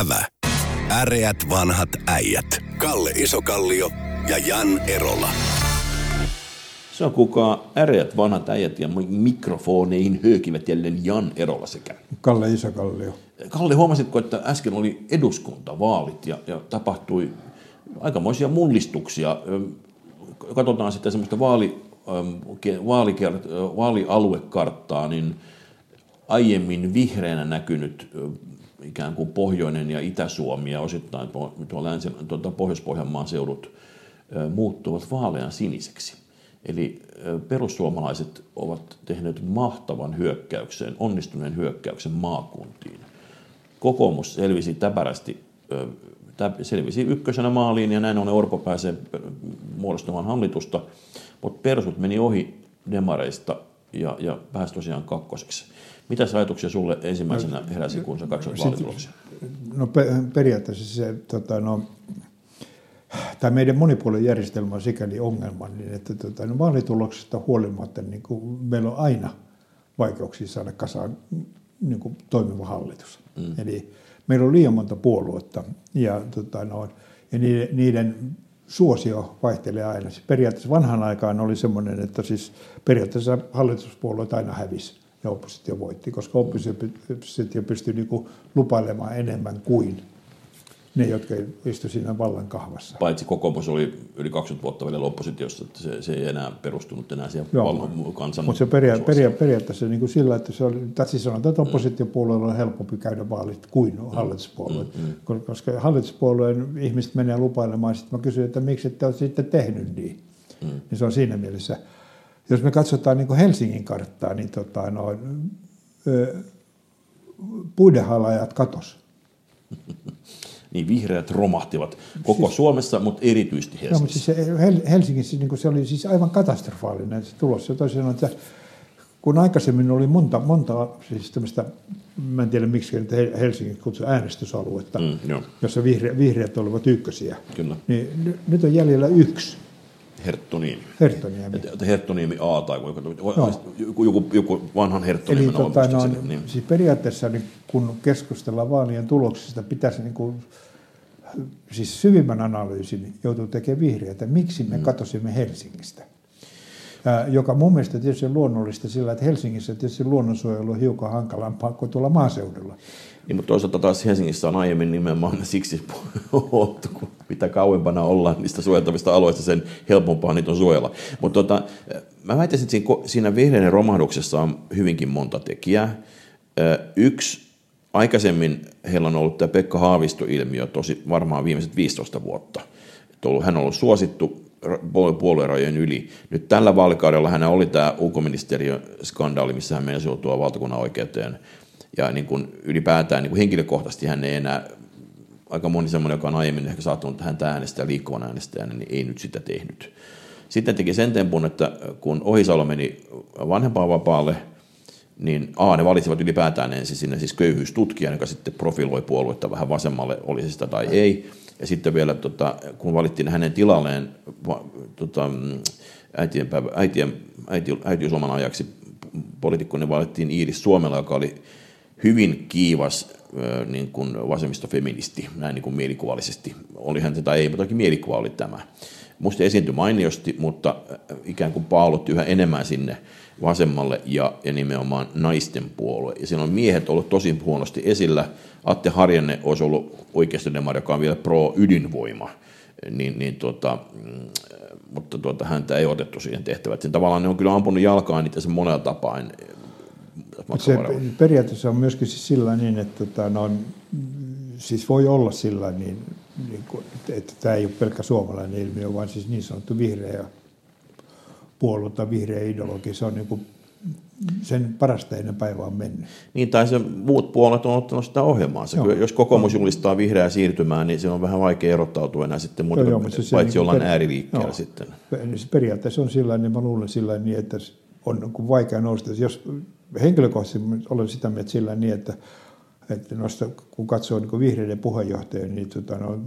Ävä. Äreät vanhat äijät. Kalle Isokallio ja Jan Erola. Se on kuka äreät vanhat äijät ja mikrofoneihin höökivät jälleen Jan Erola sekä. Kalle Isokallio. Kalle, huomasitko, että äsken oli eduskuntavaalit ja, ja tapahtui aikamoisia mullistuksia. Katsotaan sitten semmoista vaali, vaalikert, vaalialuekarttaa, niin aiemmin vihreänä näkynyt ikään kuin pohjoinen ja Itä-Suomi ja osittain tuo länsi, tuota Pohjois-Pohjanmaan seudut muuttuvat vaalean siniseksi. Eli perussuomalaiset ovat tehneet mahtavan hyökkäyksen, onnistuneen hyökkäyksen maakuntiin. Kokoomus selvisi täpärästi, selvisi ykkösenä maaliin ja näin ollen Orpo pääsee muodostamaan hallitusta, mutta persut meni ohi demareista ja, ja pääsi tosiaan kakkoseksi. Mitä ajatuksia sulle ensimmäisenä heräsi, kun sä katsoit vaalituloksia? No periaatteessa se, tota, no, tämä meidän monipuolinen järjestelmä on sikäli ongelmallinen, että tota, no, vaalituloksesta huolimatta niin kuin meillä on aina vaikeuksia saada kasaan niin kuin toimiva hallitus. Mm. Eli meillä on liian monta puoluetta ja, tota, no, ja niiden, niiden suosio vaihtelee aina. Periaatteessa vanhan aikaan oli semmoinen, että siis periaatteessa hallituspuolueet aina hävisi ja oppositio voitti, koska oppositio pystyi niin lupailemaan enemmän kuin ne, jotka istuivat siinä vallan kahvassa. Paitsi kokoomus oli yli 20 vuotta vielä oppositiossa, että se, se ei enää perustunut enää siihen Joo, vallan kansan Mutta se peria- peria- periaatteessa niin kuin sillä, että se oli, tai siis sanotaan, että oppositiopuolueella on helpompi käydä vaalit kuin mm. hallituspuolueet. Mm, mm. Koska hallituspuolueen ihmiset menee lupailemaan, sitten mä kysyin, että miksi ette ole sitten tehnyt niin. Mm. Niin se on siinä mielessä – jos me katsotaan niin Helsingin karttaa, niin tota, no, puidenhalajat katos. niin vihreät romahtivat koko siis, Suomessa, mutta erityisesti Helsingissä. No, mutta siis Helsingissä niin se oli siis aivan katastrofaalinen se tulos. Se toisin että kun aikaisemmin oli monta, monta siis tämmöistä, mä en tiedä miksi Helsingin kutsui äänestysaluetta, mm, jossa vihre, vihreät olivat ykkösiä, Kyllä. niin nyt on jäljellä yksi. Herttoniemi. Herttoniemi. Että Herttoniemi A tai joku, joku, joku vanhan Herttoniemen Eli tota, no, niin. siis periaatteessa niin kun keskustellaan vaalien tuloksista, pitäisi niin kuin, siis syvimmän analyysin joutuu tekemään vihreätä, miksi me mm. katosimme Helsingistä. Ja, joka mun mielestä tietysti on luonnollista sillä, että Helsingissä tietysti luonnonsuojelu on hiukan hankalampaa kuin tuolla maaseudulla. Niin, mutta toisaalta taas Helsingissä on aiemmin nimenomaan siksi huoltu, kun mitä kauempana ollaan niistä suojeltavista alueista, sen helpompaa niitä on suojella. Mutta tota, mä väittäisin, että siinä, vihreiden romahduksessa on hyvinkin monta tekijää. Yksi, aikaisemmin heillä on ollut tämä Pekka Haavisto-ilmiö tosi varmaan viimeiset 15 vuotta. Hän on ollut suosittu puoluerajojen yli. Nyt tällä vaalikaudella hän oli tämä ulkoministeriön skandaali, missä hän menisi joutua valtakunnan oikeuteen – ja niin kuin ylipäätään niin kuin henkilökohtaisesti hän ei enää, aika moni semmoinen, joka on aiemmin ehkä saattanut tähän äänestää liikkuvan äänestäjänä, niin ei nyt sitä tehnyt. Sitten teki sen tempun, että kun Ohisalo meni vanhempainvapaalle, niin A, ne valitsivat ylipäätään ensin sinne siis köyhyystutkijan, joka sitten profiloi puoluetta vähän vasemmalle, oli se sitä tai ei. Ja sitten vielä, tota, kun valittiin hänen tilalleen tota, äitien, äitien, äiti, äitiysloman ajaksi poliitikko, niin valittiin Iiris Suomella, joka oli hyvin kiivas niin kuin vasemmistofeministi, näin niin kuin mielikuvallisesti. Oli hän tätä ei, mutta mielikuva oli tämä. Musta esiintyi mainiosti, mutta ikään kuin paalutti yhä enemmän sinne vasemmalle ja, ja nimenomaan naisten puolue. Ja siinä on miehet ollut tosi huonosti esillä. Atte Harjanne olisi ollut oikeistodemari, joka on vielä pro-ydinvoima. Niin, niin tuota, mm, mutta tuota, häntä ei otettu siihen tehtävään. Tavallaan ne on kyllä ampunut jalkaan niitä sen monella tapaa se periaatteessa on myöskin siis sillä niin, että tota, no, siis voi olla sillä niin, niin kuin, että tämä ei ole pelkkä suomalainen ilmiö, vaan siis niin sanottu vihreä puolue tai vihreä ideologi, se on niin kuin sen parasta ennen päivää on mennyt. Niin, tai se muut puolet on ottanut sitä ohjelmaansa. Kyllä, jos kokoomus julistaa vihreää siirtymää, niin se on vähän vaikea erottautua enää sitten muuta, joo, paitsi se niin jollain per... ääriliikkeellä joo. sitten. Periaatteessa on sillä niin mä luulen sillä niin, että on niin vaikea nousta. Jos henkilökohtaisesti olen sitä mieltä sillä niin, että, että noista, kun katsoo niin vihreiden puheenjohtajia, niin tota, no,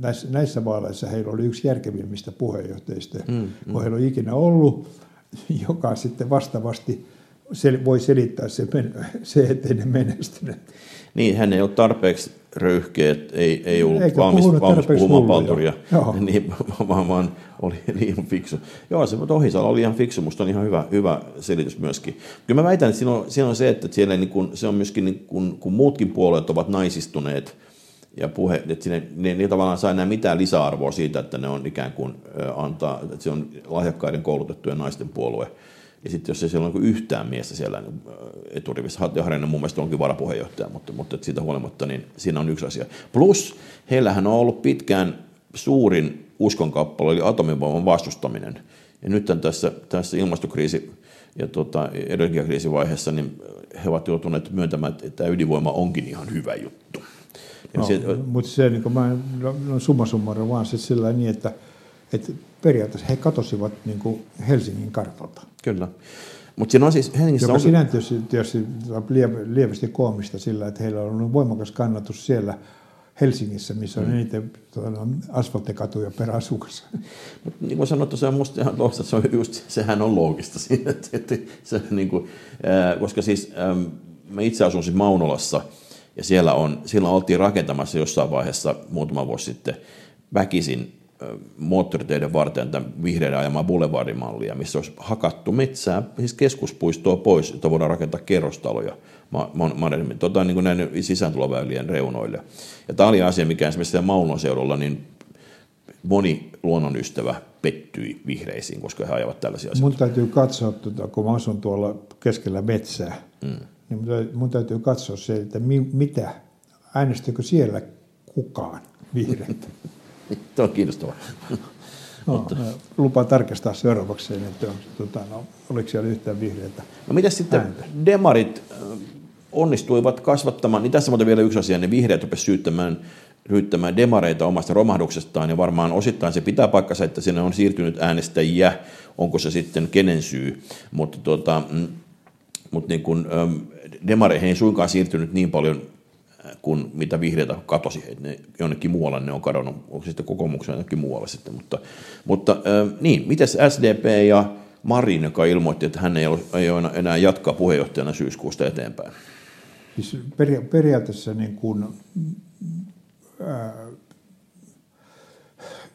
näissä, näissä vaaleissa heillä oli yksi järkevimmistä puheenjohtajista, mm, mm. kun heillä on ikinä ollut, joka sitten vastaavasti sel, voi selittää se, se ettei ne menestyneet. Niin, hän ei ole tarpeeksi röyhkeä, ei, ei ollut Eikä valmis, valmis puhumaan palturia, niin, vaan, vaan oli liian fiksu. Joo, se mutta Ohisalo oli ihan fiksu, musta on ihan hyvä, hyvä selitys myöskin. Kyllä mä väitän, että siinä on, siinä on se, että siellä niin kun, se on myöskin, niin kun, kun muutkin puolueet ovat naisistuneet, ja puhe, että sinne, ne, ne tavallaan saa enää mitään lisäarvoa siitä, että ne on ikään kuin antaa, että se on lahjakkaiden koulutettujen naisten puolue. Ja sitten jos ei siellä ole niin yhtään miestä siellä niin, ö, eturivissä, Harjanen mun mielestä onkin varapuheenjohtaja, mutta, mutta siitä huolimatta, niin siinä on yksi asia. Plus, heillähän on ollut pitkään suurin uskonkappale, eli atomivoiman vastustaminen. Ja nyt tässä, tässä ilmastokriisi ja tota, energiakriisivaiheessa, niin he ovat joutuneet myöntämään, että tämä ydinvoima onkin ihan hyvä juttu. Ja No, se, mutta se niin mä, no, no summa summarum vaan sillä niin, että, että periaatteessa he katosivat niin kuin Helsingin kartalta. Kyllä. Mutta siinä on siis Helsingissä Joka on, sinä tietysti, tietysti lievästi koomista sillä, että heillä on ollut voimakas kannatus siellä Helsingissä, missä on eniten tuota, asfalttikatuja per asukas. Mut niin kuin sanottu, se on musta ihan loogista, se on just, sehän on loogista siinä, että, että se, niin kuin, ää, koska siis äm, mä itse asun siis Maunolassa, ja siellä, on, siellä oltiin rakentamassa jossain vaiheessa muutama vuosi sitten väkisin moottoriteiden varten tämän vihreiden ajamaa boulevardimallia, missä olisi hakattu metsää, siis keskuspuistoa pois, jotta voidaan rakentaa kerrostaloja ma- ma- ma- tota, niin kuin näiden sisääntuloväylien reunoille. Ja tämä oli asia, mikä esimerkiksi Maunon seudulla, niin moni luonnonystävä pettyi vihreisiin, koska he ajavat tällaisia asioita. Mun täytyy katsoa, tuota, kun mä asun tuolla keskellä metsää, mm. niin mun täytyy, mun täytyy katsoa se, että mi, mitä, äänestikö siellä kukaan vihreitä. Tämä on kiinnostavaa. No, lupaan tarkistaa seuraavaksi sen, että on, tota, no, oliko siellä yhtään vihreitä. No mitä sitten Ääntä. demarit onnistuivat kasvattamaan, niin tässä muuten vielä yksi asia, ne vihreät rupesivat syyttämään, syyttämään demareita omasta romahduksestaan, ja varmaan osittain se pitää paikkansa, että sinne on siirtynyt äänestäjiä, onko se sitten kenen syy, mutta tota, mm, mutta niin kun, demareihin ei suinkaan siirtynyt niin paljon kuin mitä vihreitä katosi, että ne jonnekin muualle ne on kadonnut, onko se sitten kokoomuksen jonnekin muualle sitten, mutta, mutta niin, miten SDP ja Marin, joka ilmoitti, että hän ei ole, ei ole enää jatkaa puheenjohtajana syyskuusta eteenpäin. Siis peria- periaatteessa niin kuin, ää,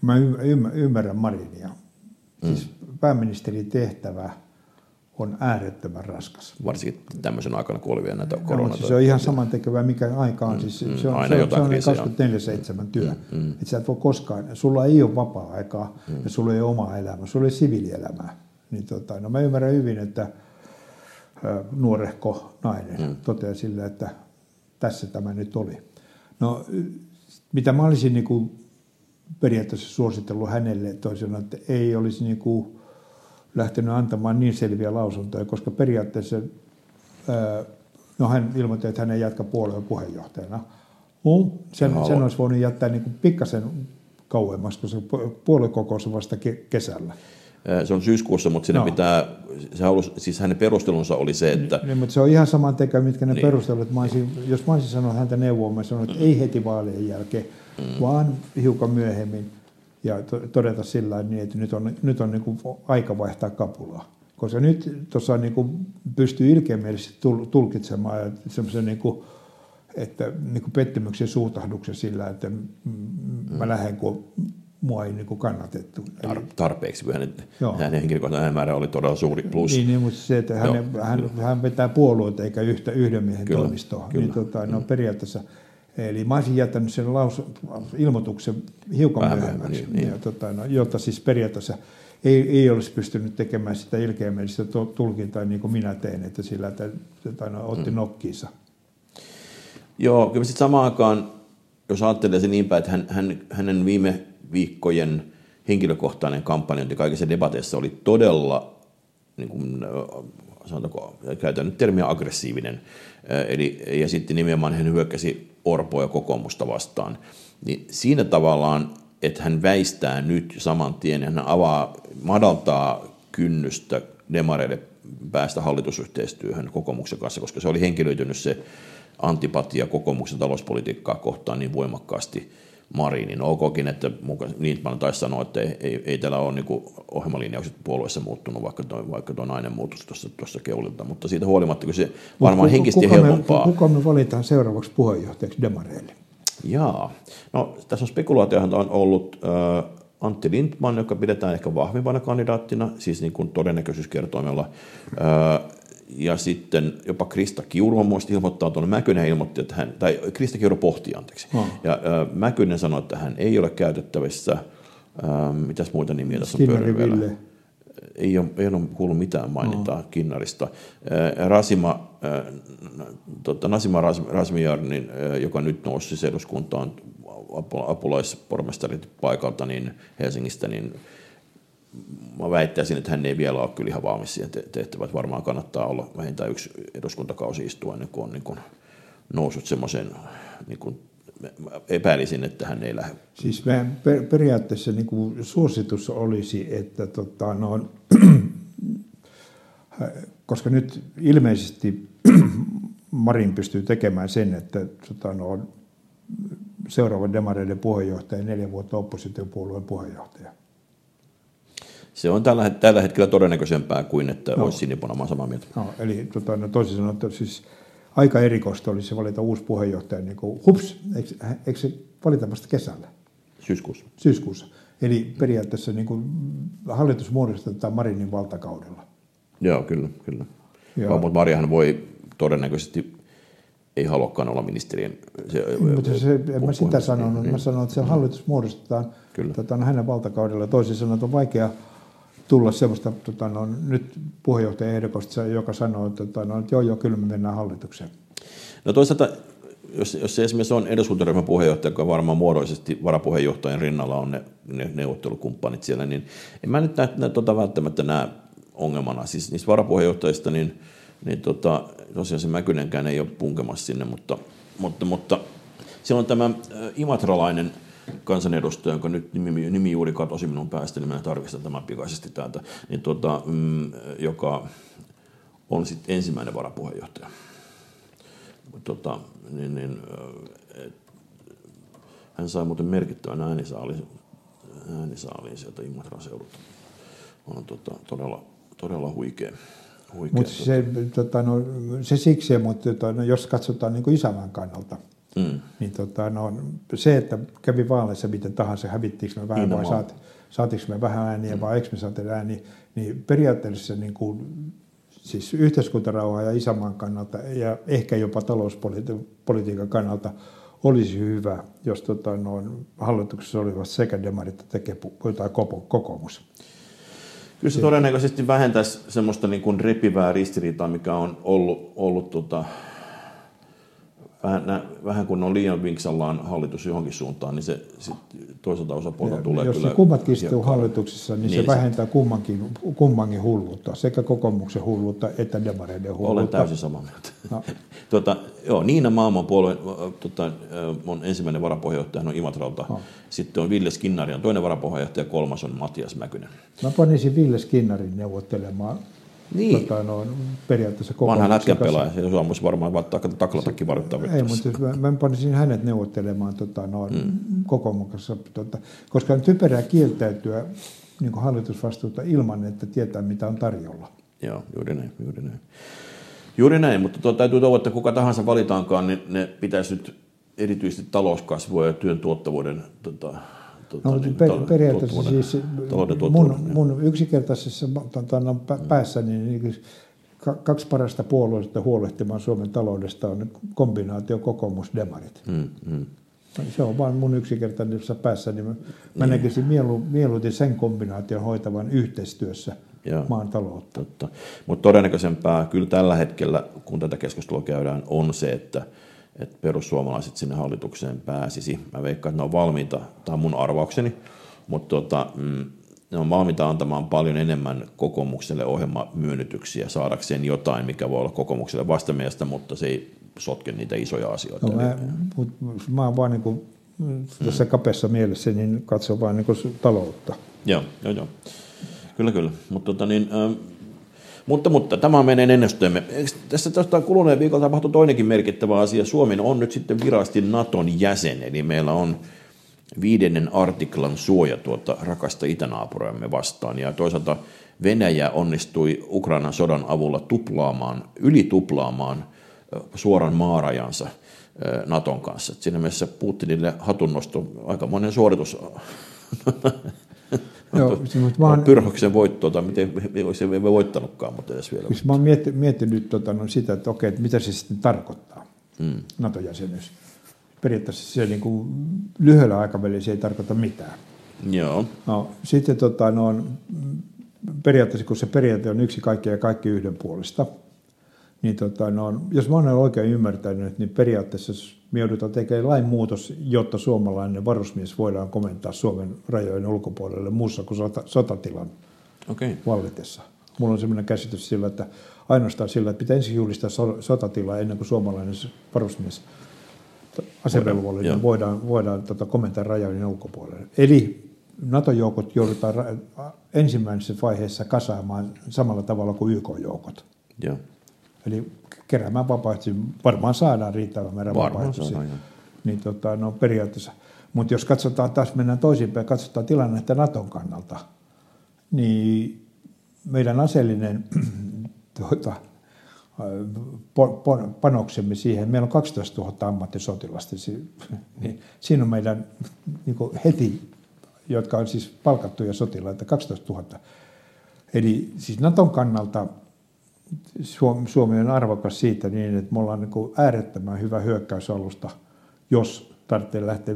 mä ymmärrän, Marinia. Siis pääministerin tehtävä on äärettömän raskas. Varsinkin tämmöisen aikana, kun oli vielä näitä No, korona. siis se on ihan samantekevää, mikä aika on. Siis mm, se on, aina se on, jotain se on kriisiä on. 24-7 työ. Mm, Et sä et voi koskaan, sulla ei ole vapaa-aikaa mm. ja sulla ei ole omaa elämää, sulla ei ole siviilielämää. Niin tota, no mä ymmärrän hyvin, että nuorehko nainen mm. toteaa sillä, että tässä tämä nyt oli. No mitä mä olisin niin kuin periaatteessa suositellut hänelle toisena, että ei olisi niin kuin lähtenyt antamaan niin selviä lausuntoja, koska periaatteessa, no hän ilmoitti, että hän ei jatka puolueen puheenjohtajana. Sen, sen olisi voinut jättää niin kuin pikkasen kauemmas, koska pu- puoluekokous on vasta ke- kesällä. Se on syyskuussa, mutta sinne No. pitää, se halusi, siis hänen perustelunsa oli se, että Niin, mutta se on ihan saman tekemä, mitkä ne Niin. niin. perustelut. Mä olisin, jos mä olisin sanonut häntä neuvoa, mä sanoin, että ei heti vaalien jälkeen, mm. vaan hiukan myöhemmin. Ja to- todeta sillä niin, että nyt on, nyt on niin kuin aika vaihtaa kapulaa. Koska nyt tuossa niin kuin pystyy ilkeämielisesti tul- tulkitsemaan ja semmoisen niin kuin, että niin kuin pettymyksen suutahduksen sillä, että mm, mä lähden, kun mua ei niin kuin kannatettu. Tar- tarpeeksi, kun hänen, Joo. hänen henkilökohtainen äänemäärä oli todella suuri plus. Niin, niin mutta se, että hän, Joo. hän, hän vetää puolueita eikä yhtä yhden miehen Kyllä, toimistoa. kyllä. Niin, tota, no, periaatteessa, eli mä olisin jättänyt sen laus, ilmoituksen hiukan Vähän myöhemmäksi, myöhemmin, niin, ja, tota, no, jotta siis periaatteessa ei, ei olisi pystynyt tekemään sitä ilkeämielistä tulkintaa niin kuin minä tein, että sillä että, tota, no, otti mm. nokkiinsa. Joo, kyllä sitten samaan aikaan, jos ajattelee se niin päin, että hän, hän, hänen viime viikkojen henkilökohtainen kampanjointi kaikissa debateissa oli todella, niin kuin, sanotaanko, käytän nyt termiä aggressiivinen, eli, ja sitten nimenomaan hän hyökkäsi Orpoa ja kokoomusta vastaan. Niin siinä tavallaan, että hän väistää nyt saman tien, hän avaa, madaltaa kynnystä demareille päästä hallitusyhteistyöhön kokoomuksen kanssa, koska se oli henkilöitynyt se antipatia kokoomuksen talouspolitiikkaa kohtaan niin voimakkaasti Marinin. OKkin, että Niitman taisi sanoa, että ei, ei, ei täällä ole niin ohjelmalinjaukset puolueessa muuttunut, vaikka tuo, vaikka nainen muutos tuossa, tuossa keulilta, mutta siitä huolimatta, kun se varmaan kuka, henkisesti kuka helpompaa. Me, kuka me valitaan seuraavaksi puheenjohtajaksi Demareille? Jaa, no tässä on spekulaatiohan on ollut äh, Antti Lindman, joka pidetään ehkä vahvimpana kandidaattina, siis niin kuin todennäköisyyskertoimella. Äh, ja sitten jopa Krista Kiuru on muista tuonne. Mäkynen ilmoitti, että hän, tai Krista Kiuru pohti, anteeksi. Oh. Ja äh, Mäkynen sanoi, että hän ei ole käytettävissä. Äh, mitäs muita nimiä tässä on pyörinyt Ei ole, ei ole kuullut mitään mainintaa oh. Kinnarista. Äh, Rasima, äh, tota, Nasima Rasmijar, niin, äh, joka nyt nousi siis eduskuntaan apulaispormestarit paikalta niin Helsingistä, niin mä väittäisin, että hän ei vielä ole kyllä ihan valmis siihen tehtävään. Varmaan kannattaa olla vähintään yksi eduskuntakausi istua ennen kuin on niin kuin noussut semmoisen, niin kuin epäilisin, että hän ei lähde. Siis per, periaatteessa niin kuin suositus olisi, että tota, no, koska nyt ilmeisesti Marin pystyy tekemään sen, että tota, no, seuraava demareiden puheenjohtaja neljä vuotta oppositiopuolueen puheenjohtaja. Se on tällä, tällä hetkellä todennäköisempää kuin, että no. olisi sinipuna, samaa mieltä. No, eli tota, no, toisin sanoen, että siis aika erikoista olisi valita uusi puheenjohtaja, niin kuin, hups, eikö, eikö se valita vasta kesällä? Syyskuussa. Syyskuussa. Eli periaatteessa niin kuin, hallitus muodostetaan Marinin valtakaudella. Joo, kyllä, kyllä. Joo. Mutta Mariahan voi todennäköisesti ei haluakaan olla ministerien... Se, Mutta se, en mä sitä sanonut. Niin. Mä sanoin, että se hallitus muodostetaan tota, no, hänen valtakaudella. Toisin sanoen, että on vaikea tulla sellaista tota, no, nyt puheenjohtajaehdokosta, joka sanoo, että, tota, no, että joo, joo, kyllä me mennään hallitukseen. No toisaalta, jos, jos se esimerkiksi on eduskuntaryhmän puheenjohtaja, joka varmaan muodollisesti varapuheenjohtajan rinnalla on ne, ne neuvottelukumppanit siellä, niin en mä nyt näe, tota, välttämättä näe ongelmana. Siis niistä varapuheenjohtajista, niin, niin tota, tosiaan se Mäkynenkään ei ole punkemassa sinne, mutta, mutta, mutta on tämä imatralainen kansanedustaja, jonka nyt nimi, nimi juuri katosi minun päästä, niin minä tarkistan tämän pikaisesti täältä, niin tota, mm, joka on sitten ensimmäinen varapuheenjohtaja. Tota, niin, niin, et, hän sai muuten merkittävän äänisaalin, äänisaaliin sieltä Imatran seudulta. On tota, todella, todella huikea. huikea mutta se, tota, no, se siksi, mutta tota, no, jos katsotaan niin isänmaan kannalta – Mm. Niin tota, no, se, että kävi vaaleissa miten tahansa, hävittiinkö me vähän niin, vai saat, saatiinko me vähän ääniä mm. vai eikö me saati ääniä, niin periaatteessa niin kuin, siis yhteiskuntarauha ja isänmaan kannalta ja ehkä jopa talouspolitiikan kannalta olisi hyvä, jos tota, no, hallituksessa olivat sekä demarit että kepu, tai kokoomus. Kyllä se todennäköisesti vähentäisi semmoista niin kuin repivää ristiriitaa, mikä on ollut, ollut tota, vähän, vähän kun on liian vinksallaan hallitus johonkin suuntaan, niin se sit toiselta osapuolta ja tulee Jos kyllä... Jos kummatkin istuu hallituksessa, niin, niin se vähentää kummankin, kummankin hulluutta, sekä kokoomuksen hulluutta että demareiden hulluutta. Olen täysin samaa mieltä. No. tuota, joo, Niina Maailman puolue tuota, on ensimmäinen varapuheenjohtaja, on Imatralta. No. Sitten on Ville Skinnari, on toinen varapuheenjohtaja, kolmas on Matias Mäkynen. Mä panisin Ville Skinnarin neuvottelemaan niin. tota, no, periaatteessa Vanha lätkäpelaaja, se osaa varmaan vaikka taklatakin varoittaa. Ei, mutta mä, mä panisin hänet neuvottelemaan tota, no, mm. kokoomuksessa, tota, koska on typerää kieltäytyä niin hallitusvastuuta ilman, että tietää mitä on tarjolla. Joo, juuri näin, juuri näin. Juuri näin, mutta tuo, täytyy toivoa, että kuka tahansa valitaankaan, niin ne pitäisi nyt erityisesti talouskasvua ja työn tuottavuuden tota, Tuota, no, niin, per, periaatteessa siis mun, mun yksinkertaisessa tuota, päässä niin, niin kaksi parasta puolueesta huolehtimaan Suomen taloudesta on kombinaatio kokoomusdemarit. Mm, mm. Se on vain mun yksinkertaisessa päässä, niin mä, niin. näkisin mielu, mieluiten sen kombinaation hoitavan yhteistyössä Joo, maan taloutta. Mutta todennäköisempää kyllä tällä hetkellä, kun tätä keskustelua käydään, on se, että – että perussuomalaiset sinne hallitukseen pääsisi. Mä veikkaan, että ne on valmiita, tämä on mun arvaukseni, mutta tota, mm, ne on valmiita antamaan paljon enemmän kokoomukselle ohjelmamyönnytyksiä saadakseen jotain, mikä voi olla kokoomukselle vastamiestä, mutta se ei sotke niitä isoja asioita. No, mä, mut, mä oon vaan niin kuin, tässä mm. kapeassa mielessä niin katson vaan niin taloutta. Joo, joo, joo. Kyllä, kyllä. Mutta tota, niin, mutta, mutta tämä meidän ennusteemme. Tässä tästä kuluneen viikolla tapahtui toinenkin merkittävä asia. Suomi on nyt sitten virasti Naton jäsen, eli meillä on viidennen artiklan suoja tuota rakasta itänaapuriamme vastaan. Ja toisaalta Venäjä onnistui Ukrainan sodan avulla tuplaamaan, ylituplaamaan suoran maarajansa Naton kanssa. Siinä mielessä Putinille hatunnosto aikamoinen suoritus Joo, siis mä oon, Pyrhoksen voitto, tai miten se ei voittanutkaan, mutta edes vielä. Siis mä oon miettinyt, miettinyt tota, no sitä, että okei, että mitä se sitten tarkoittaa, mm. NATO-jäsenyys. Periaatteessa se niin kuin, lyhyellä aikavälillä se ei tarkoita mitään. Joo. No, sitten tota, no, periaatteessa, kun se periaate on yksi kaikki ja kaikki yhden puolesta, niin tota, no, jos mä olen oikein ymmärtänyt, niin periaatteessa me joudutaan tekemään lainmuutos, jotta suomalainen varusmies voidaan komentaa Suomen rajojen ulkopuolelle muussa kuin sota, sotatilan okay. vallitessa. Mulla on sellainen käsitys sillä, että ainoastaan sillä, että pitää ensin julistaa sotatilaa ennen kuin suomalainen varusmies asevelvollinen voidaan, voidaan tota, komentaa rajojen ulkopuolelle. Eli NATO-joukot joudutaan ensimmäisessä vaiheessa kasaamaan samalla tavalla kuin YK-joukot. Joo. Eli keräämään vapaaehtoisia, varmaan saadaan riittävän määrä vapaaehtoisia. Niin tota, no periaatteessa. Mutta jos katsotaan taas, mennään toisinpäin, katsotaan tilannetta Naton kannalta, niin meidän aseellinen tuota, panoksemme siihen, meillä on 12 000 ammattisotilasta, niin siinä on meidän niin heti, jotka on siis palkattuja sotilaita, 12 000. Eli siis Naton kannalta Suomi on arvokas siitä niin, että me ollaan niin äärettömän hyvä hyökkäysalusta, jos tarvitsee lähteä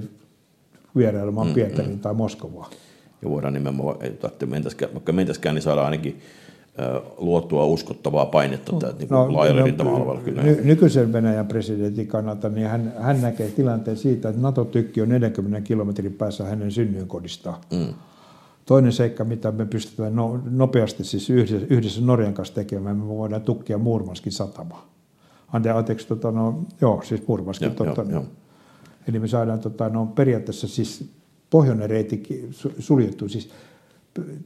vierailemaan mm, Pietarin mm. tai Moskovaan. Ja voidaan nimenomaan, että mentäskään, vaikka mentäskään, niin saadaan ainakin luotua uskottavaa painetta no, niin no, laajalle no, rintama-alueella. Kyllä. Ny, nykyisen Venäjän presidentin kannalta niin hän, hän näkee tilanteen siitä, että NATO-tykki on 40 kilometrin päässä hänen synnyinkodistaan. Mm. Toinen seikka, mitä me pystytään no, nopeasti siis yhdessä, yhdessä Norjan kanssa tekemään, me voidaan tukkia Murmanskin satama. Ante, anteeksi, tota, no, joo, siis Murmanskin. Joo, tota, joo, joo. Eli me saadaan tota, no, periaatteessa siis pohjoinen reiti suljettu. Siis,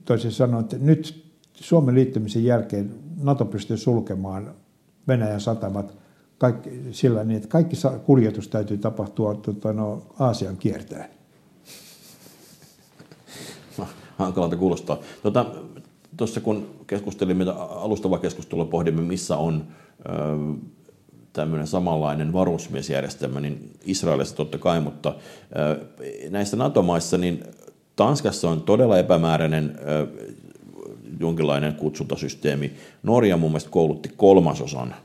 toisin sanoen, että nyt Suomen liittymisen jälkeen NATO pystyy sulkemaan Venäjän satamat kaikki, sillä niin, että kaikki kuljetus täytyy tapahtua tota, no, Aasian kiertäen hankalalta kuulostaa. Tuota, tuossa kun keskustelimme, alustava keskustelua pohdimme, missä on ö, tämmöinen samanlainen varusmiesjärjestelmä, niin Israelissa totta kai, mutta ö, näistä NATO-maissa, niin Tanskassa on todella epämääräinen ö, jonkinlainen kutsuntasysteemi. Norja mun mielestä koulutti kolmasosan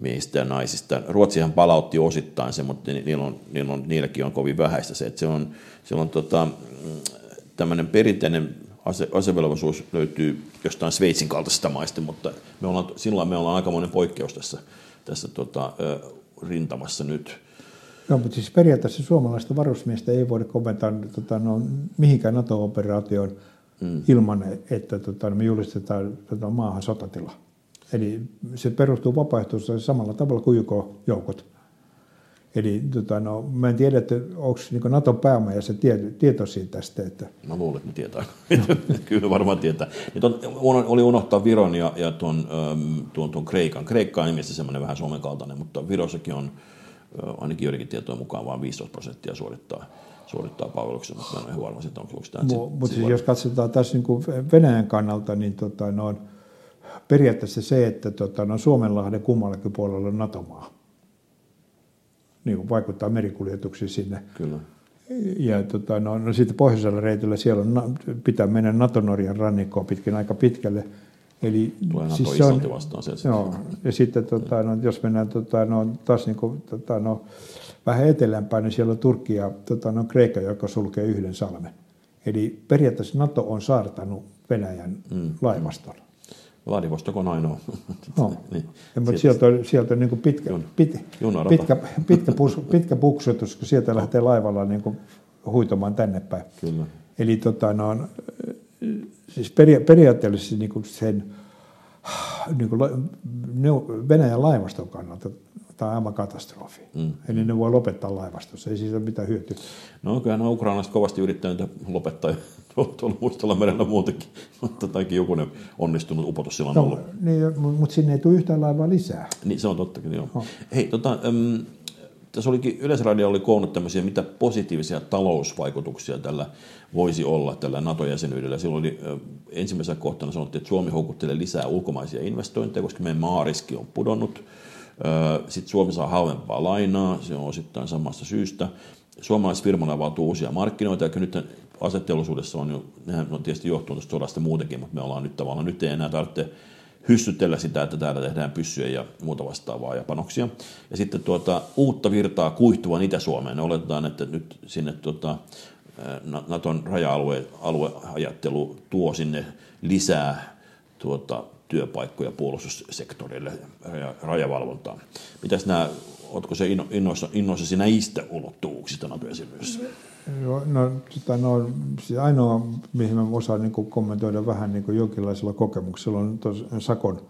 miehistä ja naisista. Ruotsihan palautti osittain se, mutta niillä on, niillä on, niilläkin on kovin vähäistä se, että se on, se on tota, tämmöinen perinteinen ase, asevelvollisuus löytyy jostain Sveitsin kaltaisesta maista, mutta me ollaan, silloin me ollaan aikamoinen poikkeus tässä, tässä tota, rintamassa nyt. Joo, mutta siis periaatteessa suomalaista varusmiestä ei voida komentaa tota, no, mihinkään NATO-operaatioon mm. ilman, että tota, me julistetaan tota, maahan sotatila. Eli se perustuu vapaaehtoisesti samalla tavalla kuin YK-joukot. Eli tota, no, mä en tiedä, että onko niin Naton se tieto, tietoisia tästä. Että... Mä luulen, että ne tietää. Kyllä varmaan tietää. Nyt on, oli unohtaa Viron ja, ja tuon, tuon, tuon Kreikan. Kreikka on nimessä semmoinen vähän Suomen kaltainen, mutta Virossakin on ainakin joidenkin tietojen mukaan vain 15 prosenttia suorittaa suorittaa palveluksen, mutta mä en ole ihan varma siitä, onko sitä. Mutta siis jos katsotaan tässä niin Venäjän kannalta, niin tota, no, periaatteessa se, että tota, no, Suomenlahden kummallakin puolella on NATO-maa niin kuin vaikuttaa merikuljetuksiin sinne. Kyllä. Ja tota, no, no sitten pohjoisella reitillä siellä on, pitää mennä NATO-Norjan rannikkoon pitkin aika pitkälle. Eli Tulee siis se on, vastaan se. Joo, ja sitten tota, no, jos mennään tota, no, taas niin kuin, tota, no, vähän etelämpään, niin siellä on Turkki ja tota, no, Kreikka, joka sulkee yhden salmen. Eli periaatteessa NATO on saartanut Venäjän mm. laivaston. Vladivostok on ainoa. No. niin. ja, mutta sieltä on, sieltä on niin pitkä, Jun, pit, pitkä, pitkä, pus, pitkä puksutus, kun sieltä no. lähtee laivalla niin kuin huitomaan tänne päin. Kyllä. Eli tota, no, siis peria, periaatteellisesti niin kuin sen niin kuin Venäjän laivaston kannalta tämä on aivan katastrofi. Mm. Eli ne voi lopettaa laivastossa, ei siitä ole mitään hyötyä. No kyllä ne ukrainalaiset kovasti yrittäneet lopettaa tuolla muistella merellä muutenkin, mutta joku jokunen onnistunut upotus silloin no, ollut. Niin, mutta sinne ei tule yhtään laivaa lisää. Niin se on tottakin, joo. Oh. Hei, tota, äm, tässä olikin, Yleisradio oli koonnut tämmöisiä, mitä positiivisia talousvaikutuksia tällä voisi olla tällä NATO-jäsenyydellä. Silloin oli ensimmäisenä kohtana sanottiin, että Suomi houkuttelee lisää ulkomaisia investointeja, koska meidän maariski on pudonnut. Sitten Suomi saa halvempaa lainaa, se on osittain samasta syystä. Suomalaisfirmalla avautuu uusia markkinoita, ja nyt asetteollisuudessa on jo, nehän on tietysti johtunut sodasta muutenkin, mutta me ollaan nyt tavallaan, nyt ei enää tarvitse hyssytellä sitä, että täällä tehdään pyssyjä ja muuta vastaavaa ja panoksia. Ja sitten tuota, uutta virtaa kuihtuvan Itä-Suomeen. Oletetaan, että nyt sinne tuota, Naton raja-alue alueajattelu tuo sinne lisää tuota, työpaikkoja puolustussektorille ja rajavalvontaan. Mitäs nämä, oletko se innoissa, innoissasi näistä ulottuvuuksista Nato-jäsenyydessä? No, no, tota, no siis ainoa, mihin mä osaan niin kommentoida vähän niin kuin jonkinlaisella kokemuksella, on tos, Sakon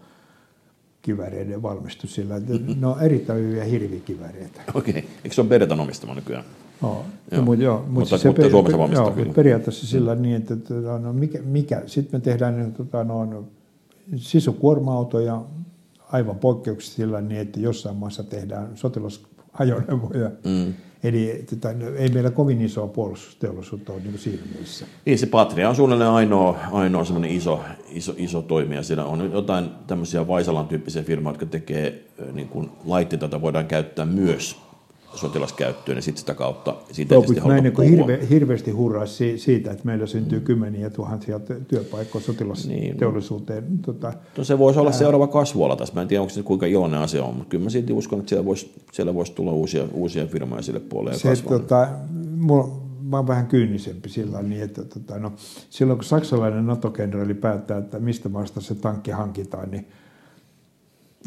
kiväreiden valmistus sillä. Mm-hmm. Ne on erittäin hyviä hirvikiväreitä. Okei. Okay. Eikö se ole Beretan omistama nykyään? No, joo. Mutta, joo, mutta, mutta, se mutta per, Suomessa per, joo, kyllä. periaatteessa sillä mm. niin, että tota, no, mikä, mikä sitten me tehdään niin, tota, no, sisukuorma-autoja aivan poikkeuksessa sillä niin, että jossain maassa tehdään sotilasajoneuvoja. Mm Eli tota, ei meillä kovin isoa puolustusteollisuutta ole niin siinä mielessä. Niin, se Patria on suunnilleen ainoa, ainoa semmoinen iso, iso, iso toimija. Siellä on jotain tämmöisiä Vaisalan tyyppisiä firmoja, jotka tekee niin kuin laitteita, joita voidaan käyttää myös sotilaskäyttöön ja sitten sitä kautta siitä Topit, ei näin niin hirve, hirveästi hurraa siitä, että meillä syntyy mm. kymmeniä tuhansia työpaikkoja sotilasteollisuuteen. Niin. Tota, no se voisi olla ää... seuraava kasvuala tässä. Mä en tiedä, onko se kuinka iloinen asia on, mutta kyllä mä silti uskon, että siellä voisi, siellä voisi tulla uusia, uusia firmoja sille puolelle. Se, tota, mulla, mä olen vähän kyynisempi sillä niin, että tota, no, silloin kun saksalainen NATO-kenraali päättää, että mistä maasta se tankki hankitaan, niin –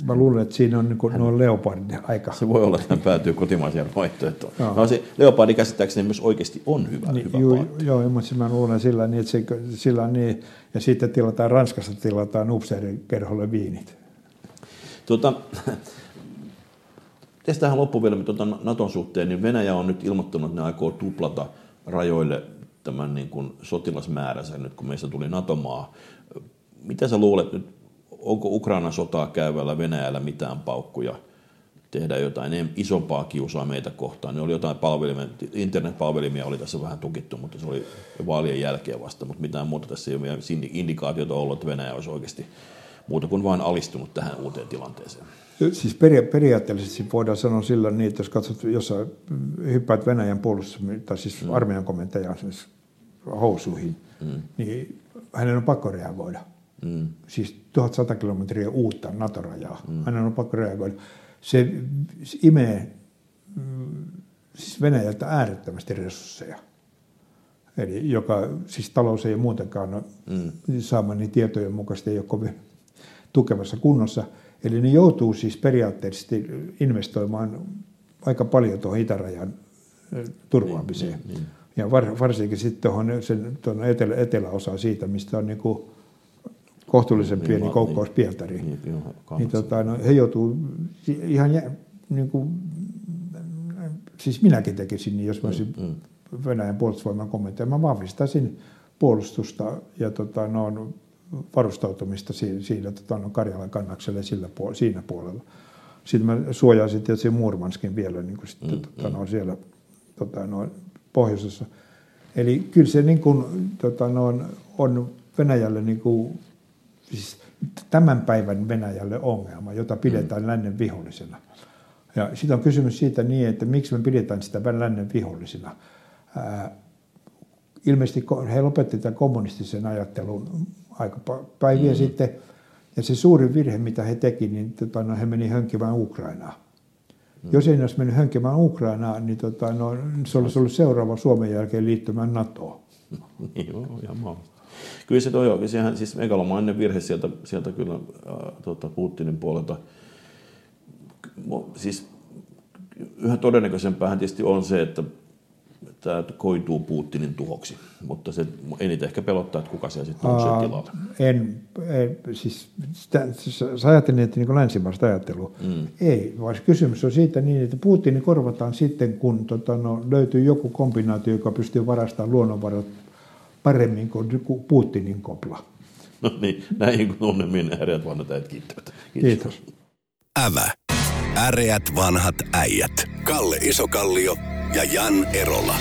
Mä luulen, että siinä on niin noin leopardin aika. Se voi olla, että hän päätyy kotimaiseen vaihtoehtoon. No. no se leopardi käsittääkseni myös oikeasti on hyvä, niin, hyvä joo, joo, mutta mä luulen sillä niin, että se, sillä niin, ja sitten tilataan Ranskassa tilataan upseerikerholle viinit. Tuota, tähän loppuun vielä tuota Naton suhteen, niin Venäjä on nyt ilmoittanut, että ne aikoo tuplata rajoille tämän niin kuin sotilasmääränsä nyt, kun meistä tuli NATO-maa. Mitä sä luulet nyt, onko Ukrainan sotaa käyvällä Venäjällä mitään paukkuja tehdä jotain isompaa kiusaa meitä kohtaan. Ne oli jotain palvelimia, internetpalvelimia oli tässä vähän tukittu, mutta se oli vaalien jälkeen vasta, mutta mitään muuta tässä ei ole indikaatiota ollut, että Venäjä olisi oikeasti muuta kuin vain alistunut tähän uuteen tilanteeseen. Siis peria- periaatteellisesti voidaan sanoa sillä niin, että jos katsot, jos hyppäät Venäjän puolustus, tai siis mm. armeijan komentajan siis housuihin, mm. niin hänen on pakko reagoida. Mm. Siis 1100 kilometriä uutta NATO-rajaa. Mm. Aina on pakko reagoida. Se imee mm, siis Venäjältä äärettömästi resursseja. Eli joka, siis talous ei ole muutenkaan no, mm. saamani tietojen mukaisesti ei ole kovin tukevassa kunnossa. Eli ne joutuu siis periaatteessa investoimaan aika paljon tuohon itärajan turvaamiseen. Niin, niin, niin. Ja var, varsinkin sitten tuohon sen, etelä, eteläosaan siitä, mistä on niin kuin kohtuullisen niin, pieni niin, koukkaus niin, Pietariin. Niin, niin, niin, tota, no, he joutuu ihan jä, niin kuin, siis minäkin tekisin niin, jos mä olisin mm, mm. Venäjän puolustusvoiman komentaja. Mä vahvistaisin puolustusta ja tota, no, varustautumista siinä, siinä tota, no, Karjalan kannakselle sillä puol- siinä puolella. Sitten mä suojaisin tietysti Murmanskin vielä niin kuin sitten, mm, tota, no, siellä tota, no, pohjoisessa. Eli kyllä se niin kuin, tota, no, on Venäjälle niin kuin siis tämän päivän Venäjälle ongelma, jota pidetään mm. lännen vihollisena. Ja sitten on kysymys siitä niin, että miksi me pidetään sitä lännen vihollisena. Ää, ilmeisesti he lopettivat tämän kommunistisen ajattelun aika päiviä mm. sitten, ja se suuri virhe, mitä he teki, niin tota, no, he meni hönkimään Ukrainaa. Mm. Jos ei olisi mennyt hönkimään Ukrainaa, niin tota, no, se olisi ollut seuraava Suomen jälkeen liittymään NATOon. Joo, ihan mahdollista. Kyllä se toi, sehän, siis megalomainen virhe sieltä, sieltä kyllä äh, tota Putinin puolelta. Siis yhä todennäköisempää tietysti on se, että tämä koituu Putinin tuhoksi, mutta se eniten ehkä pelottaa, että kuka siellä sitten nousee tilalle. En, en siis sitä, sä ajattelin, että niin länsimaista ajattelua. Mm. Ei, vaan kysymys on siitä niin, että Putinin korvataan sitten, kun tota, no, löytyy joku kombinaatio, joka pystyy varastamaan luonnonvarat paremmin kuin Putinin kopla. No niin, näin kun tunnelmiin äreät vanhat äijät kiittävät. Kiitos. Kiitos. Ävä. Äreät vanhat äijät. Kalle Isokallio ja Jan Erola.